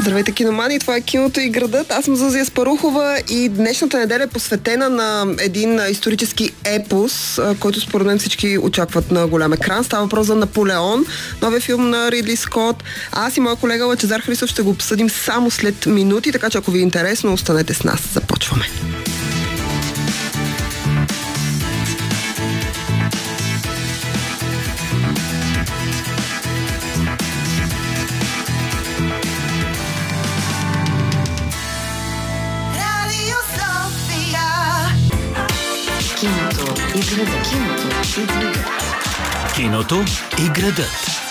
Здравейте, киномани! Това е киното и градът. Аз съм Зузия Спарухова и днешната неделя е посветена на един исторически епос, който според мен всички очакват на голям екран. Става въпрос за Наполеон, новия филм на Ридли Скот. Аз и моя колега Лачезар Христов ще го обсъдим само след минути, така че ако ви е интересно, останете с нас. Започваме. Киното и градът. Киното и градът.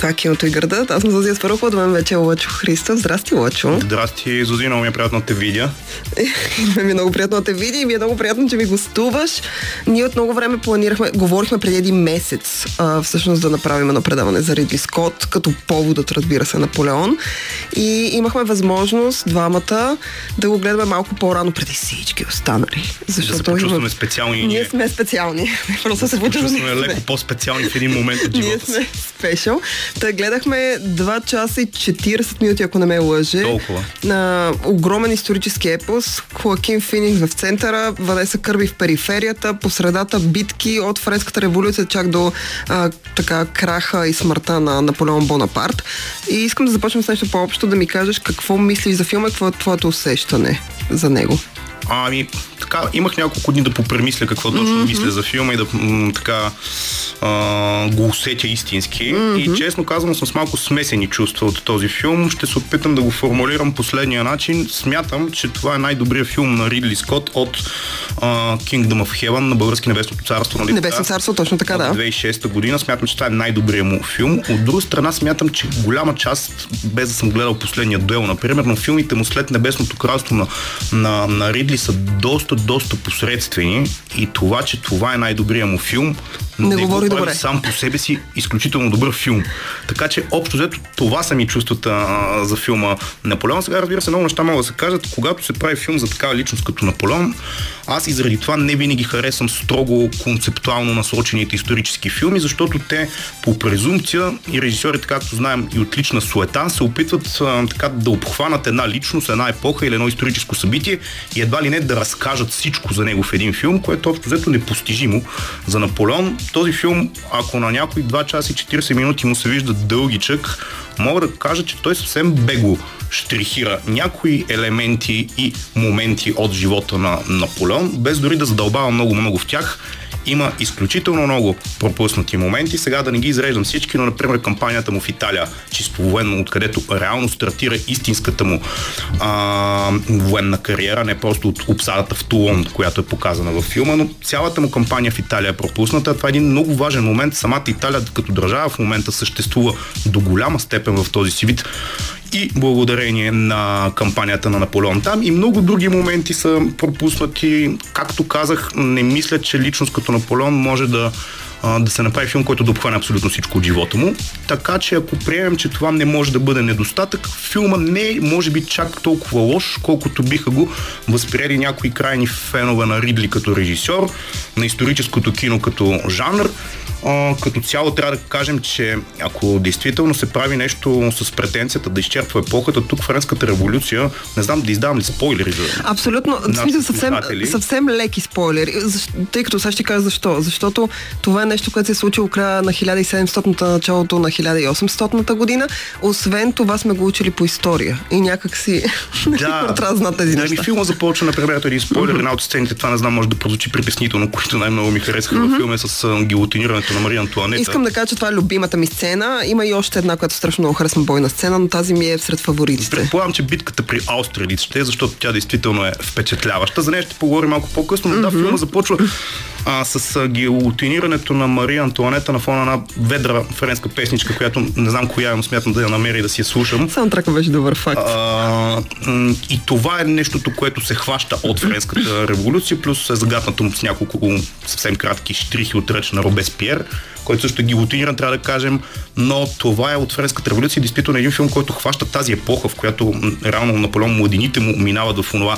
Това е киното и градът. Аз съм Зузия Сварухова, до мен вече е Лъчо Христов. Здрасти, Лъчо. Здрасти, Зузи, много ми е приятно да те видя. ми е много приятно да те видя и ми е много приятно, че ми гостуваш. Ние от много време планирахме, говорихме преди един месец а, всъщност да направим едно предаване за Ридли Скот, като поводът, разбира се, Наполеон. И имахме възможност двамата да го гледаме малко по-рано преди всички останали. Защото да се почувстваме има... специални. Ние сме специални. Просто се почувстваме леко по-специални в един момент от живота Ние сме спешъл. Та гледахме 2 часа и 40 минути, ако не ме лъже. Толкова. На огромен исторически епос. Хоакин Финик в центъра, Ванеса Кърби в периферията, по средата битки от Френската революция чак до а, така краха и смъртта на Наполеон Бонапарт. И искам да започнем с нещо по-общо, да ми кажеш какво мислиш за филма, какво е твоето усещане за него. Ами, така, имах няколко дни да попремисля какво точно mm-hmm. мисля за филма и да м- така а, го усетя истински. Mm-hmm. И честно казвам, съм с малко смесени чувства от този филм. Ще се опитам да го формулирам последния начин. Смятам, че това е най-добрият филм на Ридли Скот от а, Kingdom of Heaven на Български небесното царство. Нали? Небесно царство, точно така, да. 2006 година. Смятам, че това е най-добрият му филм. От друга страна, смятам, че голяма част, без да съм гледал последния дуел, например, на филмите му след Небесното кралство на, на, на Ридли са доста, доста посредствени и това, че това е най-добрият му филм, не, не говори добре. сам по себе си изключително добър филм. Така че, общо взето, това са ми чувствата а, за филма Наполеон. Сега, разбира се, много неща могат да се кажат. Когато се прави филм за такава личност като Наполеон, аз и заради това не винаги харесвам строго концептуално насочените исторически филми, защото те по презумпция и режисьорите, както знаем, и от лична суета, се опитват а, така да обхванат една личност, една епоха или едно историческо събитие и едва ли не да разкажат всичко за него в един филм, което общо взето непостижимо за Наполеон. Този филм, ако на някой 2 часа и 40 минути му се вижда дългичък, мога да кажа, че той съвсем бегло штрихира някои елементи и моменти от живота на Наполеон, без дори да задълбава много-много в тях има изключително много пропуснати моменти. Сега да не ги изреждам всички, но например кампанията му в Италия, чисто военно, откъдето реално стартира истинската му а, военна кариера, не просто от обсадата в Тулон, която е показана във филма, но цялата му кампания в Италия е пропусната. Това е един много важен момент. Самата Италия като държава в момента съществува до голяма степен в този си вид и благодарение на кампанията на Наполеон там и много други моменти са пропуснати. Както казах, не мисля, че личност като Наполеон може да да се направи филм, който да обхване абсолютно всичко от живота му. Така че ако приемем, че това не може да бъде недостатък, филма не е, може би, чак толкова лош, колкото биха го възприели някои крайни фенове на Ридли като режисьор, на историческото кино като жанр а, като цяло трябва да кажем, че ако действително се прави нещо с претенцията да изчерпва епохата, тук Френската революция, не знам да издавам ли спойлери за Абсолютно, смисъл съвсем, съвсем леки спойлери, тъй като сега ще кажа защо. Защото това е нещо, което се е случило края на 1700-та, началото на 1800-та година. Освен това сме го учили по история и някак си да, трябва да знаят тези да, неща. филма започва, например, един спойлер, една от сцените, това не знам, може да прозвучи притеснително, които най-много ми харесаха mm-hmm. във филма е с гилотинирането на Мария Антуанета. Искам да кажа, че това е любимата ми сцена. Има и още една, която страшно много харесвам бойна сцена, но тази ми е сред фаворитите. Предполагам, че битката при Аустралиц ще защото тя действително е впечатляваща. За нея ще поговорим малко по-късно, но mm-hmm. да, филма започва а, с гилотинирането на Мария Антуанета на фона на ведра френска песничка, която не знам коя имам, смятам да я намеря и да си я слушам. Саундтрака беше добър факт. А, и това е нещото, което се хваща от френската революция, плюс е загатнато с няколко съвсем кратки штрихи от реч на Робеспиер, който също е гилотиниран, трябва да кажем, но това е от Френската революция, действително един филм, който хваща тази епоха, в която реално Наполеон младените му минават в онова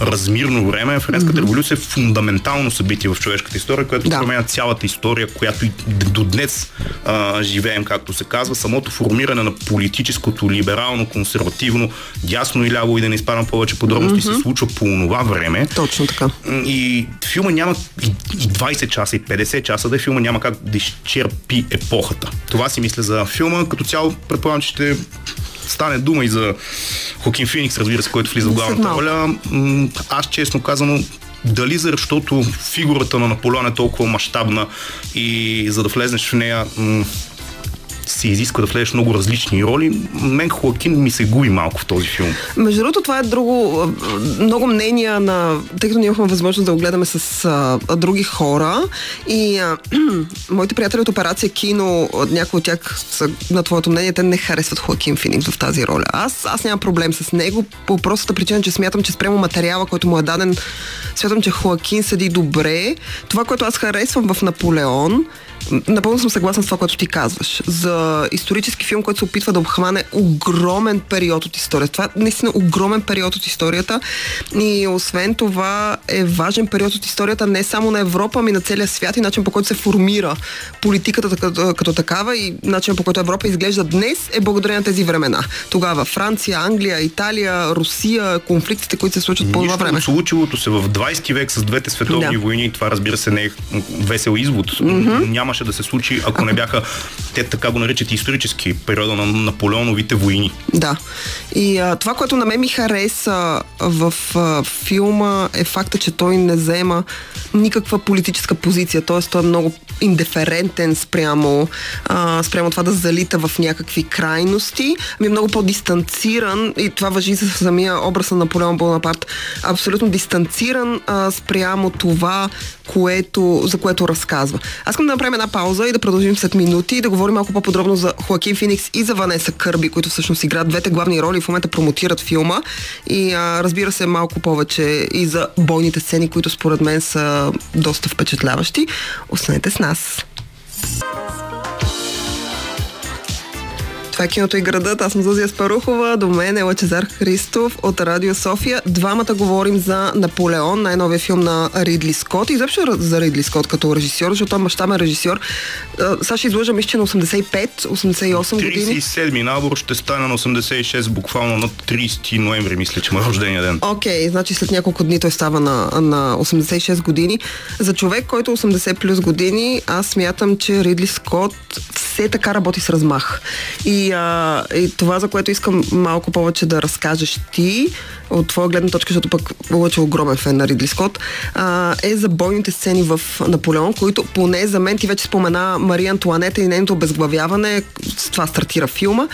размирно време. Френската mm-hmm. революция е фундаментално събитие в човешката история, което да. променя цялата история, която и до днес а, живеем, както се казва. Самото формиране на политическото, либерално, консервативно, дясно и ляво и да не изпадам повече подробности, mm-hmm. се случва по това време. Точно така. И филма няма и, и 20 часа, и 50 часа да е филма няма как да изчерпи епохата. Това си мисля за филма. Като цяло предполагам, че ще стане дума и за Хокин Феникс, разбира се, който влиза в главната роля. Аз честно казано дали защото фигурата на Наполеон е толкова мащабна и за да влезнеш в нея се изисква да влезеш много различни роли. Мен Хоакин ми се губи малко в този филм. Между другото, това е друго, много мнения на... Тъй като ние имахме възможност да го гледаме с а, други хора и а, моите приятели от операция кино, някои от тях са на твоето мнение, те не харесват Хоакин Феникс в тази роля. Аз, аз нямам проблем с него по простата причина, че смятам, че спрямо материала, който му е даден, смятам, че Хоакин седи добре. Това, което аз харесвам в Наполеон, Напълно съм съгласна с това, което ти казваш. За исторически филм, който се опитва да обхване огромен период от историята. Това е наистина огромен период от историята. И освен това е важен период от историята не само на Европа, ами на целия свят и начин по който се формира политиката като, като такава и начин по който Европа изглежда днес е благодарение на тези времена. Тогава Франция, Англия, Италия, Русия, конфликтите, които се случват по това време. Случилото се в 20 век с двете световни да. войни, това разбира се не е весел извод. Mm-hmm. Няма нямаше да се случи, ако не бяха, те така го наричат исторически периода на Наполеоновите войни. Да. И а, това, което на мен ми хареса в а, филма е факта, че той не взема никаква политическа позиция, т.е. той е много индиферентен спрямо, а, спрямо това да залита в някакви крайности, ами е много по-дистанциран и това въжи за самия образ на Наполеон Бонапарт, абсолютно дистанциран а, спрямо това, което, за което разказва. Аз искам да направим една пауза и да продължим след минути и да говорим малко по-подробно за Хоакин Феникс и за Ванеса Кърби, които всъщност играят двете главни роли и в момента промотират филма. И а, разбира се малко повече и за бойните сцени, които според мен са доста впечатляващи. Останете с нас. Това е киното и градът. Аз съм Зузия Спарухова. До мен е Лачезар Христов от Радио София. Двамата говорим за Наполеон, най-новия филм на Ридли Скот. И изобщо за Ридли Скот като режисьор, защото той е мащабен режисьор. Сега ще излъжа, мисля, че на 85-88 години. 37 набор ще стане на 86, буквално на 30 ноември, мисля, че му е рождения ден. Окей, okay, значи след няколко дни той става на, на 86 години. За човек, който 80 е плюс години, аз смятам, че Ридли Скот все така работи с размах. И а, и това, за което искам малко повече да разкажеш ти, от твоя гледна точка, защото пък Лъч е огромен фен на Ридли Скот, а, е за бойните сцени в Наполеон, които поне за мен ти вече спомена Мария Антуанета и нейното обезглавяване, с това стартира филма.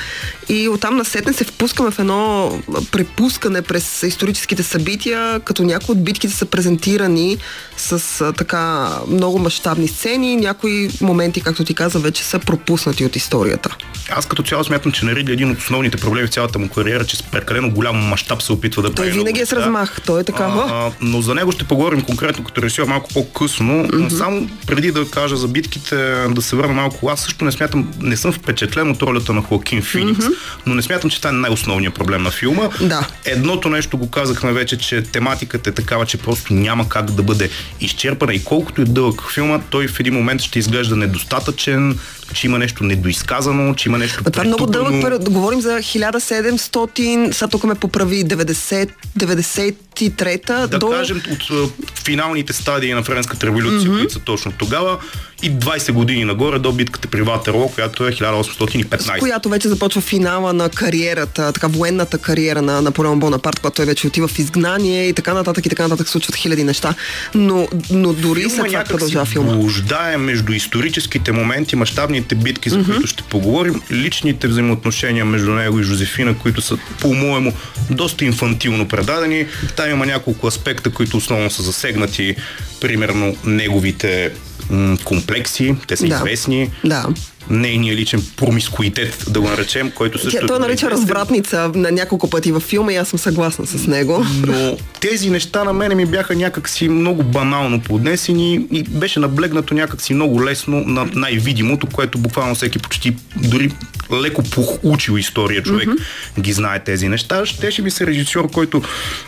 И оттам насетне се впускаме в едно препускане през историческите събития, като някои от битките са презентирани с а, така много мащабни сцени, някои моменти, както ти каза, вече са пропуснати от историята. Аз като цяло смятам, че на Ридли един от основните проблеми в цялата му кариера, че с прекалено голям мащаб се опитва да. Той винаги е с размах, той е така. А, но за него ще поговорим конкретно като режисьор малко по-късно. Mm-hmm. Само преди да кажа за битките, да се върна малко. Аз също не смятам, не съм впечатлен от ролята на Хоакин Феникс, mm-hmm. но не смятам, че това е най-основният проблем на филма. Да. Едното нещо го казахме вече, че тематиката е такава, че просто няма как да бъде изчерпана и колкото е дълъг филма, той в един момент ще изглежда недостатъчен, че има нещо недоизказано, че има нещо. А това е много дълъг период. Говорим за 1700, сега тук ме поправи 90, 93-та да до... кажем от финалните стадии на Френската революция, mm-hmm. които са точно тогава и 20 години нагоре до битката при Ватерло, която е 1815. С която вече започва финала на кариерата, така военната кариера на Наполеон Бонапарт, когато той вече отива в изгнание и така нататък и така нататък случват хиляди неща. Но, но дори филма след това продължава филма. Блуждае между историческите моменти, мащабните битки, за mm-hmm. които ще поговорим, личните взаимоотношения между него и Жозефина, които са, по-моему, доста инфантилно предадени. Там има няколко аспекта, които основно са засегнати. Примерно неговите м- комплекси, те са да. известни. Да. Нейния личен промискуитет, да го наречем, който също... Тя, той е нарича развратница на няколко пъти във филма и аз съм съгласна с него. Но тези неща на мене ми бяха някакси много банално поднесени и беше наблегнато някакси много лесно на най-видимото, което буквално всеки почти дори леко учил история човек mm-hmm. ги знае тези неща. Щеше ми се режисьор, който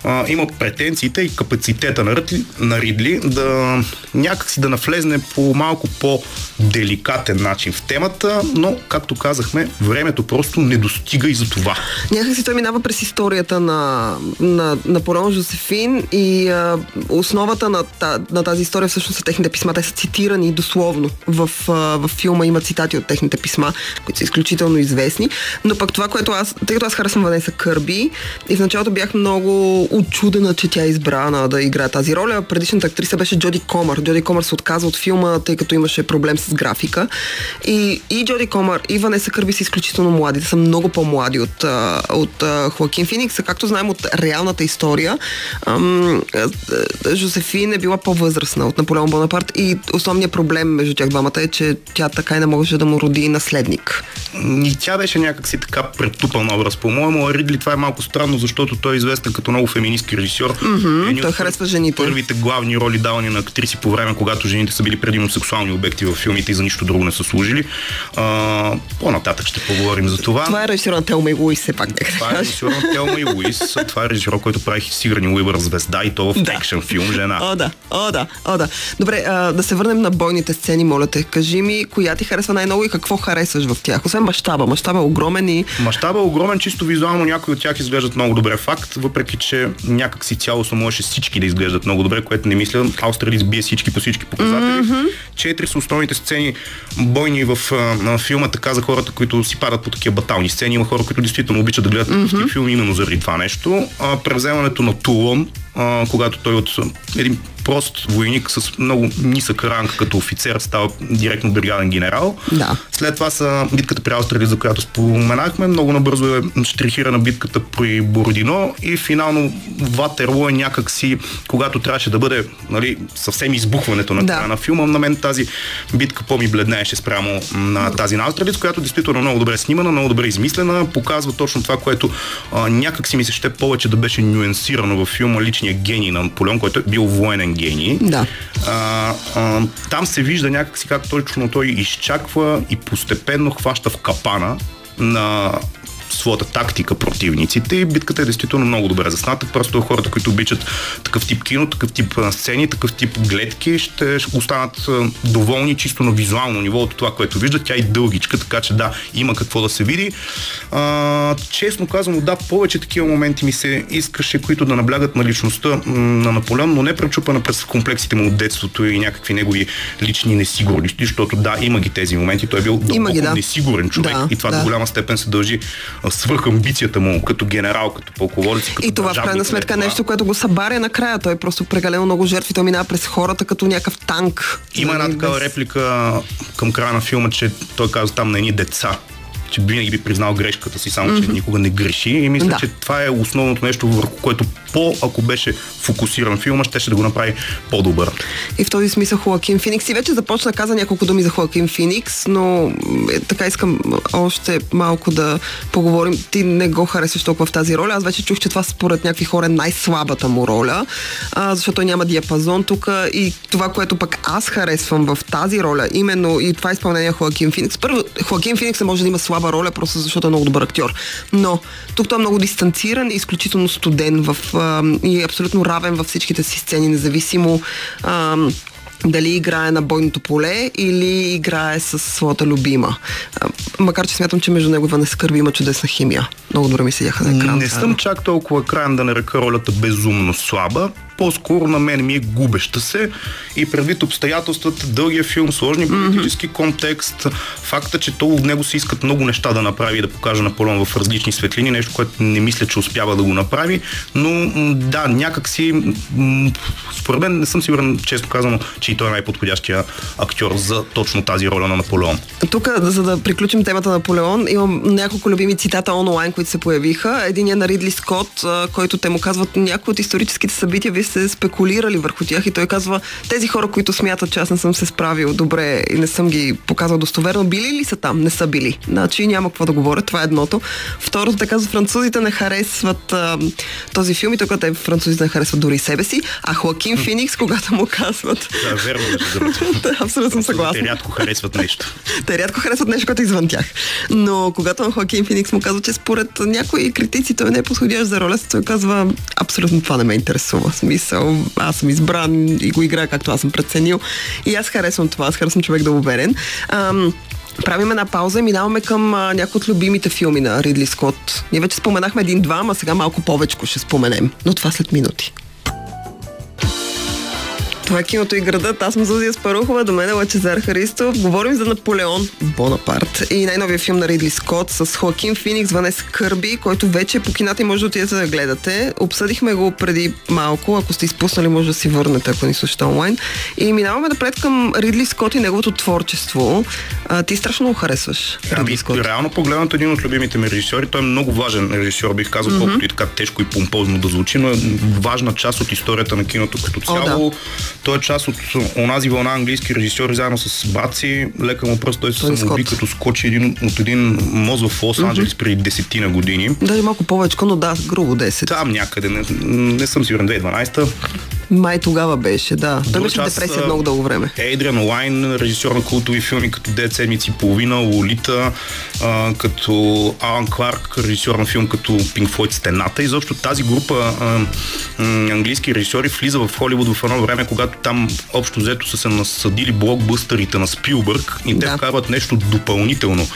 а, има претенциите и капацитета на, Ридли, на Ридли да някакси да навлезне по малко по-деликатен начин в темата, но, както казахме, времето просто не достига и за това. Някак си той минава през историята на, на Наполеон Жозефин и а, основата на, на тази история всъщност са техните писма. Те са цитирани дословно в, а, в филма. Има цитати от техните писма, които са изключително известни. Но пък това, което аз, тъй като аз харесвам Ванеса Кърби и в началото бях много очудена, че тя е избрана да играе тази роля. Предишната актриса беше Джоди Комър. Джоди Комър се отказа от филма, тъй като имаше проблем с графика. И, и Джоди Комър, и Ванеса Кърби са изключително млади. Те са много по-млади от, от, Хоакин Феникс. Както знаем от реалната история, ам, Жозефин е била по-възрастна от Наполеон Бонапарт и основният проблем между тях двамата е, че тя така и не можеше да му роди наследник. И тя беше някакси така претупан образ. По-моему, Ридли това е малко странно, защото той е известен като много феминистки режисьор. Mm-hmm, той харесва жените. Първите главни роли давани на актриси по време, когато жените са били предимно сексуални обекти в филмите и за нищо друго не са служили. А, по-нататък ще поговорим за това. Това е режисьор на Телма и Луис, все пак. Това е режисьор на Телма и Луис. Това е режисьор, който прави Сигурни Уибър звезда и то в да. екшен филм Жена. О, да, о, да, о, да. Добре, а, да се върнем на бойните сцени, моля те. Кажи ми, коя ти харесва най-много и какво харесваш в тях? Освен мащаба. Мащаба е огромен и... Мащаба е огромен, чисто визуално някои от тях изглеждат много добре. Факт, въпреки че някак си цялостно можеше всички да изглеждат много добре, което не мисля. Австралиец бие всички по всички показатели. Mm-hmm. Четири са основните сцени бойни в а, филма, така за хората, които си падат по такива батални сцени. Има хора, които действително обичат да гледат mm-hmm. филми именно заради това нещо. А, превземането на Тулон, а, когато той от един прост войник с много нисък ранг като офицер става директно бригаден генерал. Да. След това са битката при Австралия, за която споменахме. Много набързо е штрихирана битката при Бородино и финално Ватерло е някакси, когато трябваше да бъде нали, съвсем избухването на края да. на филма. На мен тази битка по-ми бледнееше спрямо на тази на Австралиец, която действително е много добре снимана, много добре измислена, показва точно това, което а, някак си ми се ще повече да беше нюансирано във филма личния гений на Наполеон, който е бил военен гений. Да. А, а, там се вижда някакси как точно той изчаква и постепенно хваща в капана на своята тактика противниците и битката е действително много добре засната. Просто хората, които обичат такъв тип кино, такъв тип сцени, такъв тип гледки, ще, останат доволни чисто на визуално ниво от това, което виждат. Тя е дългичка, така че да, има какво да се види. А, честно казано, да, повече такива моменти ми се искаше, които да наблягат на личността на Наполеон, но не пречупана през комплексите му от детството и някакви негови лични несигурности, защото да, има ги тези моменти. Той е бил дълбоко ги, да. несигурен човек да, и това да. до голяма степен се дължи свърх амбицията му като генерал, като полководец. Като и това в крайна сметка е нещо, което го събаря накрая. Той просто прекалено много жертви. Той минава през хората като някакъв танк. Има една такава без... реплика към края на филма, че той казва там на едни деца че винаги би признал грешката си, само mm-hmm. че никога не греши. И мисля, да. че това е основното нещо, върху което по, ако беше фокусиран филма, ще, ще да го направи по-добър. И в този смисъл Хоакин Феникс. И вече започна каза няколко думи за Хоакин Феникс, но е, така искам още малко да поговорим. Ти не го харесваш толкова в тази роля. Аз вече чух, че това според някакви хора е най-слабата му роля, а, защото няма диапазон тук. И това, което пък аз харесвам в тази роля, именно и това изпълнение Хоакин Феникс. Първо, Хоакин Феникс може да има слаба роля, просто защото е много добър актьор. Но тук той е много дистанциран изключително студен в, а, и абсолютно равен във всичките си сцени, независимо а, дали играе на бойното поле или играе с своята любима. Макар, че смятам, че между него и Ванеса Кърби има чудесна химия. Много добре ми седяха на екран. Не съм чак толкова крайен да нарека ролята безумно слаба по-скоро на мен ми е губеща се и предвид обстоятелствата, дългия филм, сложни политически mm-hmm. контекст, факта, че то от него се искат много неща да направи и да покаже Наполеон в различни светлини, нещо, което не мисля, че успява да го направи, но да, някак си според мен не съм сигурен, често казано, че и той е най-подходящия актьор за точно тази роля на Наполеон. Тук, за да приключим темата на Наполеон, имам няколко любими цитата онлайн, които се появиха. Един е на Ридли Скот, който те му казват някои от историческите събития, вие сте спекулирали върху тях и той казва, тези хора, които смятат, че аз не съм се справил добре и не съм ги показал достоверно, били ли са там? Не са били. Значи няма какво да говоря, това е едното. Второто, така казва, французите не харесват а, този филм и тук те французите не харесват дори себе си, а Хоакин Феникс, когато му казват... Да, верно, да, абсолютно съм съгласна. Те рядко харесват нещо. Те рядко харесват нещо, което е извън тях. Но когато на Хоакин Феникс му казва, че според някои критици той не е подходящ за роля, той казва, абсолютно това не ме интересува. Смисъл, аз съм избран и го играя както аз съм преценил. И аз харесвам това, аз харесвам човек да е уверен. Ам, Правим една пауза и минаваме към някои от любимите филми на Ридли Скот. Ние вече споменахме един-два, а сега малко повече ще споменем. Но това след минути. Това е киното и градът. Аз съм Зузия Спарухова, до мен е Лачезар Харистов. Говорим за Наполеон Бонапарт и най-новия филм на Ридли Скот с Хоакин Феникс, Ванес Кърби, който вече е по кината и може да отидете да гледате. Обсъдихме го преди малко. Ако сте изпуснали, може да си върнете, ако ни слушате онлайн. И минаваме напред към Ридли Скот и неговото творчество. А, ти страшно много харесваш Ридли ами, Скот. Реално погледнато един от любимите ми режисьори. Той е много важен режисьор, бих казал, mm-hmm. колкото и така тежко и помпозно да звучи, но е важна част от историята на киното като цяло. О, да той е част от онази вълна английски режисьори, заедно с Баци. Лека му пръст, той се самоуби като скочи един, от един моз в Лос Анджелис mm-hmm. преди десетина години. Даже малко повече, но да, грубо 10. Там някъде, не, не съм сигурен, 2012 май тогава беше, да. Той беше депресия много дълго време. Ейдриан Лайн, режисьор на култови филми като 9 седмици и половина, Лолита, а, като Алан Кларк, режисьор на филм като Pink Floyd Стената. Изобщо тази група а, английски режисьори влиза в Холивуд в едно време, когато там общо взето са се насъдили блокбъстърите на Спилбърг и те да. вкарват нещо допълнително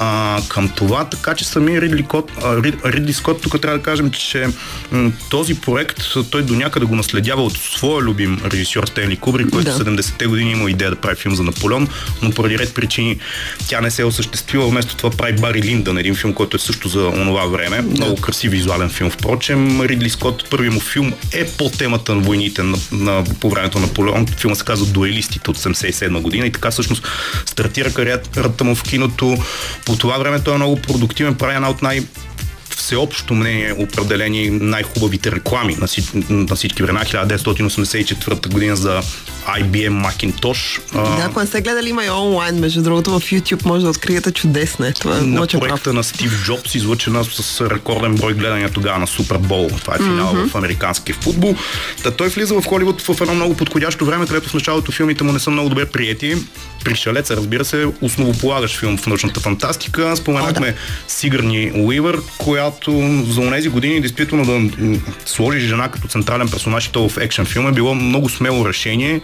а, към това, така че самия Ридли, Кот, а, Ридли Скот, тук трябва да кажем, че м, този проект той до някъде го наследява от своя любим режисьор Стенли Кубрик, който да. в 70-те години има идея да прави филм за Наполеон, но поради ред причини тя не се е осъществила. Вместо това прави Бари Линдън, един филм, който е също за онова време. Да. Много красив визуален филм. Впрочем, Ридли Скот, първият му филм е по темата на войните на, на, по времето на Наполеон. Филма се казва Дуелистите от 77 година и така всъщност стартира кариерата му в киното. По това време той е много продуктивен, прави една от най- всеобщо мнение определени най-хубавите реклами на, на всички времена. 1984 година за IBM Macintosh. Да, ако не сте гледали, има и онлайн, между другото, в YouTube може да откриете чудесно. Това е на проекта прав. на Стив Джобс, излъчена с рекорден брой гледания тогава на Супер Бол. Това е финал mm-hmm. в американския футбол. Та той влиза в Холивуд в едно много подходящо време, където в началото филмите му не са много добре приети. Пришелеца, разбира се, основополагащ филм в научната фантастика. Споменахме да. Сигърни Уивър, която за тези години действително да сложи жена като централен персонаж и то в екшен филм е било много смело решение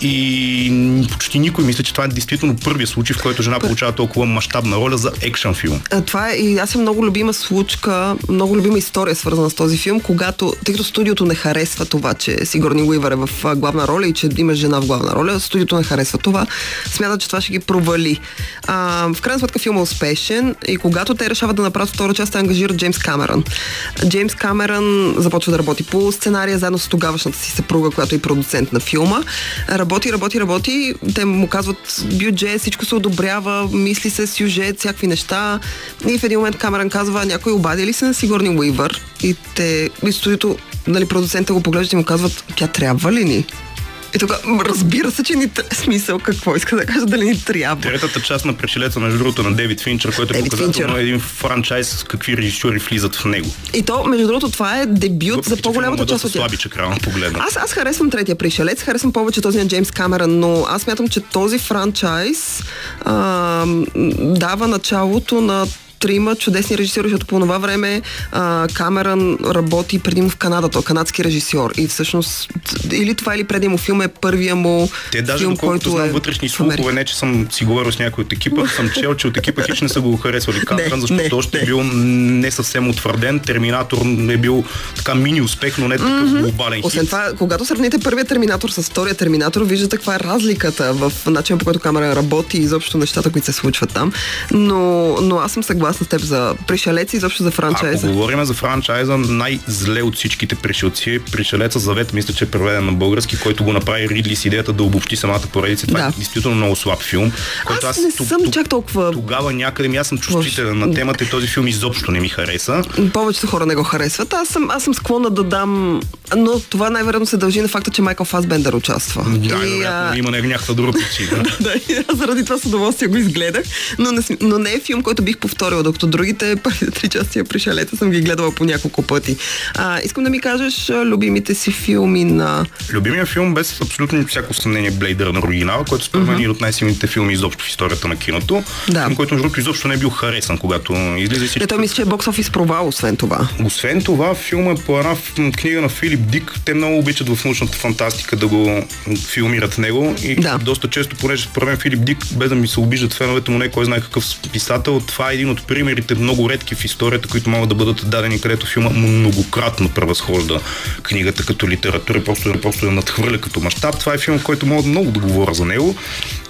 и почти никой мисля, че това е действително първият случай, в който жена получава толкова мащабна роля за екшен филм. Това е и аз съм много любима случка, много любима история свързана с този филм, когато, тъй като студиото не харесва това, че Сигурни Уивър е в главна роля и че има жена в главна роля, студиото не харесва това, смята, че това ще ги провали. А, в крайна сметка филмът е успешен и когато те решават да направят втора част, те ангажират Джеймс Камерън. Джеймс Камерън започва да работи по сценария заедно с тогавашната си съпруга, която е продуцент на филма работи, работи, работи. Те му казват бюджет, всичко се одобрява, мисли се сюжет, всякакви неща. И в един момент Камеран казва, някой обади ли се на Сигурни Уивър? И те, и студиото, нали, продуцента го поглеждат и му казват, тя трябва ли ни? И тук, разбира се, че ни смисъл какво иска да кажа, дали ни трябва. Третата част на Пречелеца, между другото, на Девид Финчер, който е показателно на един франчайз с какви режисьори влизат в него. И то, между другото, това е дебют Въпреки, за по-голямата част от тях. Слабичък, погледна. Аз, аз харесвам третия пришелец, харесвам повече този на Джеймс Камерън, но аз мятам, че този франчайз а, дава началото на трима чудесни режисьори, защото по това време а, Камерън работи преди му в Канада, той е канадски режисьор. И всъщност, или това или преди му филм е първия му Те даже, филм, който знам е вътрешни слухове, не че съм си говорил с някой от екипа, съм чел, че от екипа хич не са го харесвали Камерън, защото не, още не. е бил не съвсем утвърден. Терминатор е бил така мини успех, но не такъв mm-hmm. глобален Освен хит. това, когато сравните първия Терминатор с втория Терминатор, виждате каква е разликата в начина по който камера работи и изобщо нещата, които се случват там. Но, но аз съм съгласна съгласна с теб за пришелец и изобщо за Ако франчайза. говорим за франчайза, най-зле от всичките пришелци, е пришелеца Завет, мисля, че е преведен на български, който го направи Ридли с идеята да обобщи самата поредица. Това Да. е действително много слаб филм. който Аз не ту- съм чак толкова- Тогава някъде ми аз съм чувствителен на темата и този филм изобщо не ми хареса. Повечето хора не го харесват. Аз съм, аз съм склонна да дам... Но това най-вероятно се дължи на факта, че Майкъл Фасбендър участва. Да, И, а, има някаква друга причина. да, и аз заради това с удоволствие го изгледах, но не, но не е филм, който бих повторила, докато другите първите три части Пришелеца съм ги гледала по няколко пъти. А, искам да ми кажеш любимите си филми на... Любимия филм без абсолютно всяко съмнение Blade Runner оригинала, който според мен е един от най-силните филми изобщо в историята на киното. Да. Филм, който между другото изобщо не е бил харесан, когато излиза и Не, всичко. той мисля, че е бокс офис провал, освен това. Освен това, филма е по една книга на Филип Дик. Те много обичат в научната фантастика да го филмират него. И Да. доста често, понеже според мен Филип Дик, без да ми се обиждат феновете му, не кой знае какъв писател, това е един от примерите много редки в историята, които могат да бъдат дадени, където филма многократно превъзхожда книгата като литература, просто, просто да надхвърля като мащаб. Това е филм, в който мога много да говоря за него,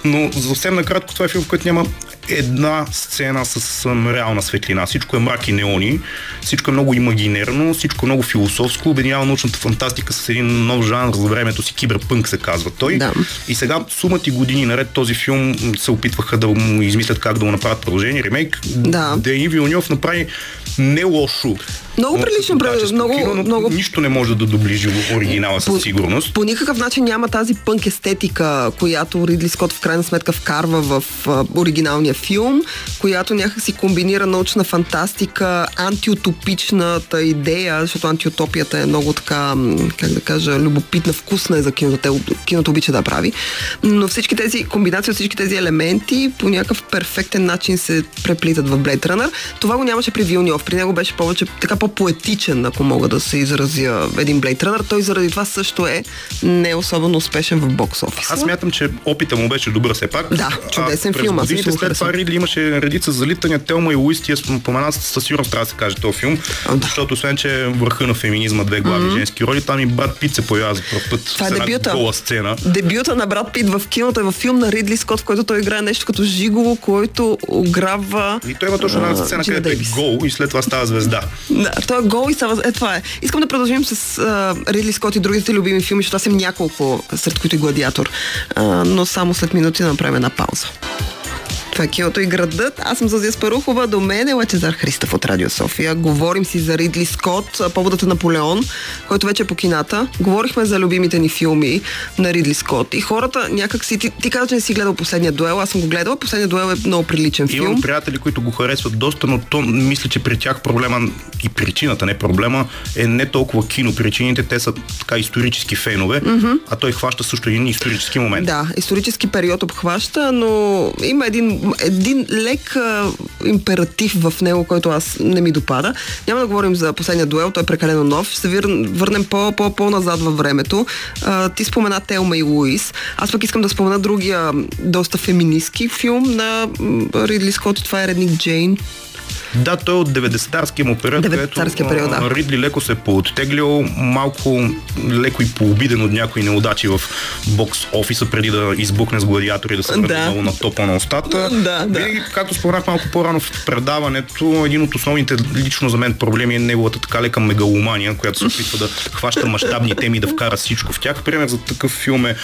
но съвсем накратко това е филм, в който няма една сцена с реална светлина. Всичко е мрак и неони, всичко е много имагинерно, всичко е много философско, обединява научната фантастика с един нов жанр за времето си, киберпънк се казва той. Да. И сега сумата и години наред този филм се опитваха да му измислят как да му направят продължение, ремейк. Да. Дени Вилньов направи не лошо. Много бре- качество много- кино, но много- Нищо не може да доближи оригинала със сигурност. По никакъв начин няма тази пънк естетика, която Ридли Скот в крайна сметка вкарва в а, оригиналния филм, която някак си комбинира научна фантастика, антиутопичната идея, защото антиутопията е много така, как да кажа, любопитна, вкусна е за киното. Те, киното обича да прави. Но всички тези комбинации всички тези елементи по някакъв перфектен начин се преплитат в Blade Runner. Това го нямаше при Вилниов. При него беше повече така по-поетичен, ако мога да се изразя един Blade Runner. Той заради това също е не особено успешен в бокс офиса. Аз смятам, че опита му беше добър все пак. Да, чудесен А, филм, аз годините го след това. Ридли имаше редица залитания. Телма и Луис ти е споменат със сигурност трябва да се каже този филм. А, да. Защото освен, че е върха на феминизма, две главни женски роли, там и Брат Пит се появява за първ път Това е дебюта. гола сцена. Дебюта на брат Пит в киното е във филм на Ридли Скот, в който той играе нещо като Жиголо, който ограбва И той има точно една сцена, където е гол и след това става звезда. Да, той е гол и става... Е, това е. Искам да продължим с Ридли Скот и другите любими филми, защото аз съм няколко, сред които и Гладиатор. А, но само след минути направим една пауза. Това е киното и градът. Аз съм Зазия Спарухова, до мен е Лачезар Христов от Радио София. Говорим си за Ридли Скот, поводът е Наполеон, който вече е по кината. Говорихме за любимите ни филми на Ридли Скот и хората някак си... Ти, ти каза, че не си гледал последния дуел, аз съм го гледала. Последният дуел е много приличен филм. Имам приятели, които го харесват доста, но то мисля, че при тях проблема и причината, не проблема, е не толкова кино. Причините, те са така исторически фенове, mm-hmm. а той хваща също един исторически момент. Да, исторически период обхваща, но има един, един лек а, императив в него, който аз не ми допада. Няма да говорим за последния дуел, той е прекалено нов. Ще се върнем по, по, по-назад във времето. А, ти спомена Телма и Луис. Аз пък искам да спомена другия доста феминистки филм на Ридли Скот това е Редник Джейн. Да, той е от 90-тарския му период, 90-тарския период, да. Ридли леко се е пооттеглил, малко леко и пообиден от някои неудачи в бокс офиса, преди да избухне с гладиатори да се върне Да. много на топа на устата. Да, да. Винаги, както споменах малко по-рано в предаването, един от основните лично за мен проблеми е неговата така лека мегаломания, която се опитва да хваща мащабни теми и да вкара всичко в тях. Пример за такъв филм е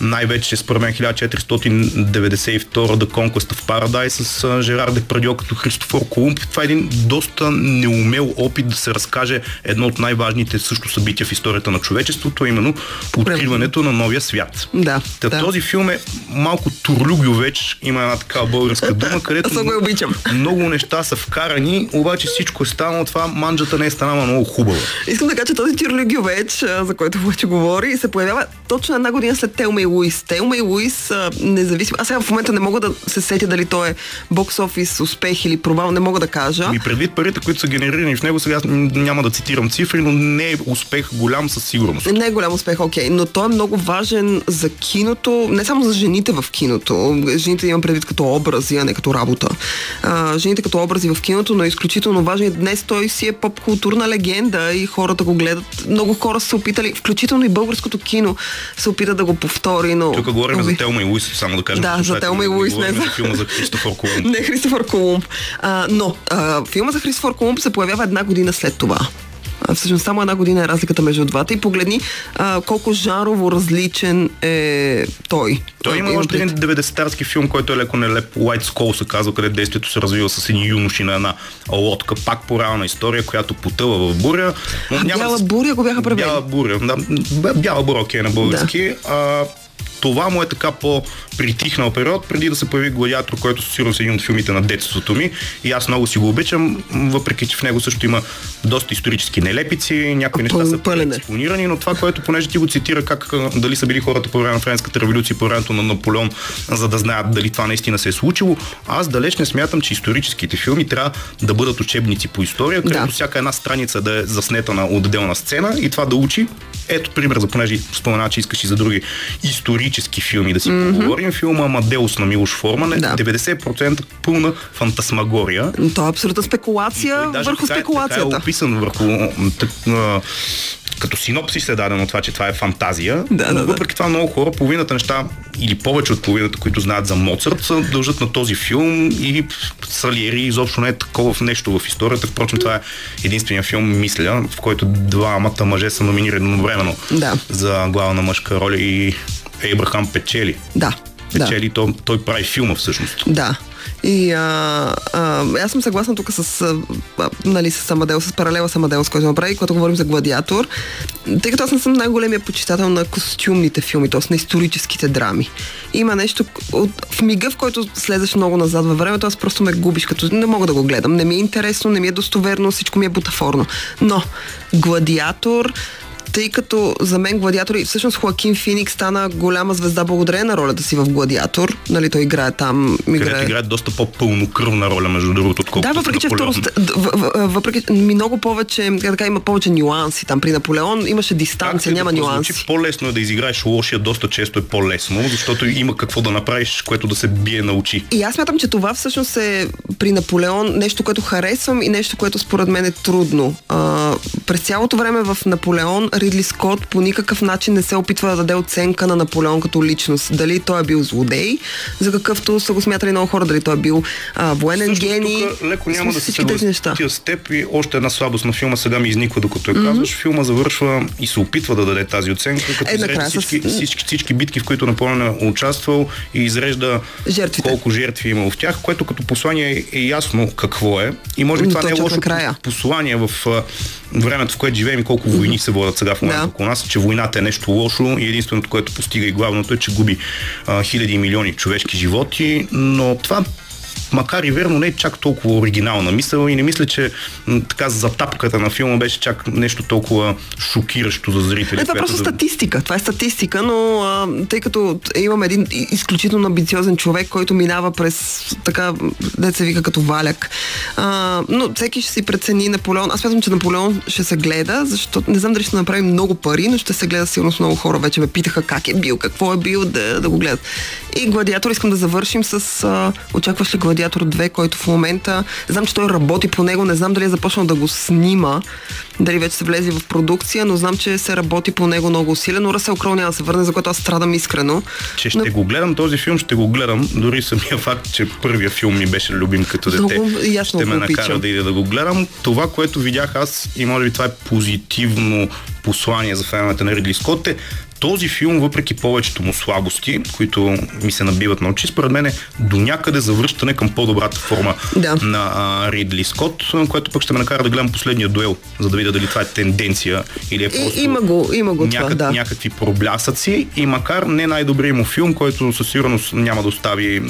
най-вече според мен 1492 The Conquest of Paradise с Жерар Депредио като Христофор Колумб. Това е един доста неумел опит да се разкаже едно от най-важните също събития в историята на човечеството, именно откриването на новия свят. Да, Та, да. Този филм е малко турлюгювеч, има една такава българска дума, където Аз го обичам. много неща са вкарани, обаче всичко е станало това, манджата не е станала много хубава. Искам да кажа, че този Тирлю Гювеч, а, за който вече говори, се появява точно една година след Телма и Луис. Телма и Луис, независимо. Аз сега в момента не мога да се сетя дали той е бокс офис, успех или провал, не мога да кажа. И предвид парите, които са генерирани в него, сега няма да цитирам цифри, но не е успех голям със сигурност. Не е голям успех, окей, но той е много важен за киното, не само за жените в киното. Жените имам предвид като образи, а не като работа. А, жените като образи в киното, но е изключително важен. И Днес той си е поп-културна легенда и хората го гледат. Много хора са се опитали, включително и българското кино се опита да го повтори, но... Тук говорим Уви. за Телма и Луис, само да кажем. Да, за Телма и Луис, не говорим за- филма за Кристофор Колумб. Не Христофър Колумб. А, но А, филма за Христофор Колумб се появява една година след това. А, всъщност само една година е разликата между двата и погледни а, колко жанрово различен е той. Той има още един 90-тарски филм, който е леко нелеп. White Skull се казва, къде действието се развива с едни юноши на една лодка, пак по реална история, която потъва в буря. Но А, Бяла буря го бяха превели. Бяла буря, да. Бяла буря, окей, на български. А, това му е така по-притихнал период, преди да се появи Гладиатор, който със сигурност е един от филмите на детството ми. И аз много си го обичам, въпреки че в него също има доста исторически нелепици, някои неща са е. експонирани, но това, което понеже ти го цитира, как дали са били хората по време на Френската революция, по времето на Наполеон, за да знаят дали това наистина се е случило, аз далеч не смятам, че историческите филми трябва да бъдат учебници по история, където Да. всяка една страница да е заснета на отделна сцена и това да учи. Ето пример, за понеже спомена, че искаш и за други исторически филми да си mm-hmm. поговорим. Филма Амадеус на Милош Форман е Да. 90% пълна фантасмагория. То е абсолютна спекулация даже върху така спекулацията. Така е описан върху като синопсис е дадено това, че това е фантазия. Да, да, но да. въпреки това много хора, половината неща или повече от половината, които знаят за Моцарт, са дължат на този филм и Салиери изобщо не е такова в нещо в историята. Впрочем, това е единствения филм, мисля, в който двамата мъже са номинирани едновременно Да. за главна мъжка роля и Ейбрахам печели. Да. Да. Печели, то, той прави филма всъщност. Да. И а, а, аз съм съгласна тук с, а, нали, с Амадел, с паралела с Амадел, с който направи, когато говорим за Гладиатор, тъй като аз не съм най-големия почитател на костюмните филми, т.е. на историческите драми. Има нещо от, в мига, в който слезеш много назад във времето, аз просто ме губиш, като не мога да го гледам. Не ми е интересно, не ми е достоверно, всичко ми е бутафорно. Но Гладиатор тъй като за мен Гладиатор и всъщност Хоакин Феникс стана голяма звезда благодарение на ролята си в Гладиатор. Нали, той играе там. Където Играе... играе доста по-пълнокръвна роля, между другото, отколкото Да, въпреки че Наполеон. второ, в- в- въпреки ми много повече, така има повече нюанси там при Наполеон, имаше дистанция, няма нюанси. прозвучи, по-лесно е да изиграеш лошия, доста често е по-лесно, защото има какво да направиш, което да се бие на очи. И аз смятам, че това всъщност е при Наполеон нещо, което харесвам и нещо, което според мен е трудно. А, през цялото време в Наполеон Ридли Скот по никакъв начин не се опитва да даде оценка на Наполеон като личност. Дали той е бил злодей, за какъвто са го смятали много хора, дали той е бил а, военен Всъщност, гений. тук леко няма да се всички тези неща. с теб и още една слабост на филма сега ми изниква, докато я казваш. Филма завършва и се опитва да даде тази оценка, като Е, изрежда накрая с- всички, всички, всички битки, в които Наполеон е участвал и изрежда Жертвите. колко жертви е имало в тях, което като послание е, ясно какво е. И може би М, това не е лошо послание в времето, в което живеем и колко войни се водят сега в момента Да. около нас, че войната е нещо лошо и единственото, което постига и главното е, че губи а, хиляди и милиони човешки животи, но това макар и верно, не е чак толкова оригинална мисъл и не мисля, че така затапката на филма беше чак нещо толкова шокиращо за зрителите. Това е просто статистика. Това е статистика, но а, тъй като имам един изключително амбициозен човек, който минава през така, деца вика като валяк. А, но всеки ще си прецени Наполеон. Аз смятам, че Наполеон ще се гледа, защото не знам дали ще направи много пари, но ще се гледа сигурно с много хора. Вече ме питаха как е бил, какво е бил, да, да го гледат. И Гладиатор искам да завършим с а, Очакваш ли Гладиатор 2, който в момента знам, че той работи по него, не знам дали е започнал да го снима, дали вече се влезе в продукция, но знам, че се работи по него много усилено. Ръсел Кроу няма да се върне, за което аз страдам искрено. Че ще Но- го гледам този филм, ще го гледам. Дори самия факт, че първия филм ми беше любим като дете. Много аз ще ме накара обичам. да ида да го гледам. Това, което видях аз и може би това е позитивно послание за феновете на Ридли Скот е този филм, въпреки повечето му слабости, които ми се набиват на очи, според мен е до някъде завръщане към по-добрата форма Да. на а, Ридли Скот, което пък ще ме накара да гледам последния дуел, за да видя дали това е тенденция или е просто И, има го, има го това, някак, да. някакви проблясъци и макар не най-добрият му филм, който със сигурност няма да остави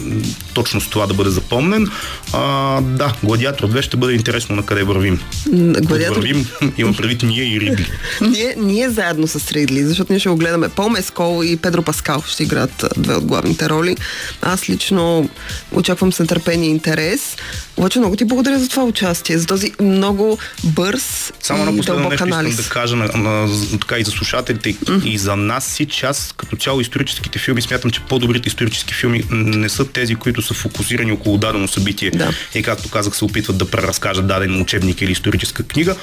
точно с това да бъде запомнен, а, да, Гладиатор 2 ще бъде интересно на къде вървим. Гладиатор Вървим, имам предвид ние и Ридли. ние, ние заедно с Ридли, защото ние ще го гледаме. Пол Мескол и Педро Паскал ще играят две от главните роли. Аз лично очаквам с нетърпение интерес. Обаче много ти благодаря за това участие, за този много бърз Само на последно нещо искам анализ. да кажа на, на, на, така и за слушателите, mm-hmm. и за нас си, че аз като цяло историческите филми смятам, че по-добрите исторически филми не са тези, които са фокусирани около дадено събитие Да. и както казах се опитват да преразкажат даден учебник или историческа книга,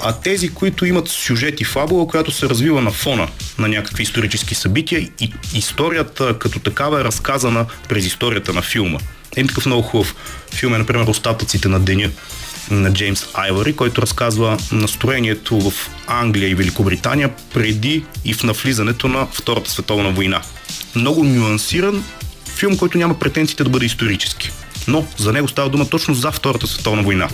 а тези, които имат сюжет и фабула, която се развива на фона на някакви исторически събития и историята като такава е разказана през историята на филма. Един такъв много хубав филм е, например, Остатъците на деня на Джеймс Айвари, който разказва настроението в Англия и Великобритания преди и в навлизането на Втората световна война. Много нюансиран филм, който няма претенциите да бъде исторически. Но за него става дума точно за Втората световна война.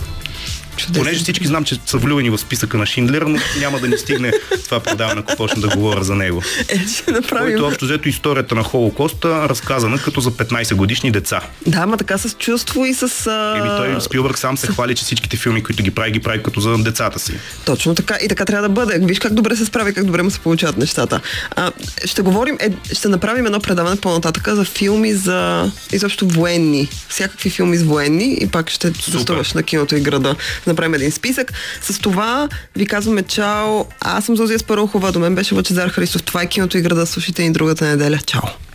Чудесно. Понеже всички знам, че са влюбени в списъка на Шиндлер, но няма да ни стигне това предаване, ако почна да говоря за него. Е, ще направим. Който общо взето историята на Холокоста, разказана като за 15 годишни деца. Да, ма така с чувство и с... А... Еми той Спилбърг сам се хвали, че всичките филми, които ги прави, ги прави като за децата си. Точно така. И така трябва да бъде. Виж как добре се справи, как добре му се получават нещата. А, ще говорим, е, ще направим едно предаване по-нататък за филми за изобщо военни. Всякакви филми с военни и пак ще гостуваш на киното и града направим един списък. С това ви казваме чао. Аз съм Зозия Спарухова, до мен беше Лъчезар Христов. Това е киното и града. Слушайте ни другата неделя. Чао!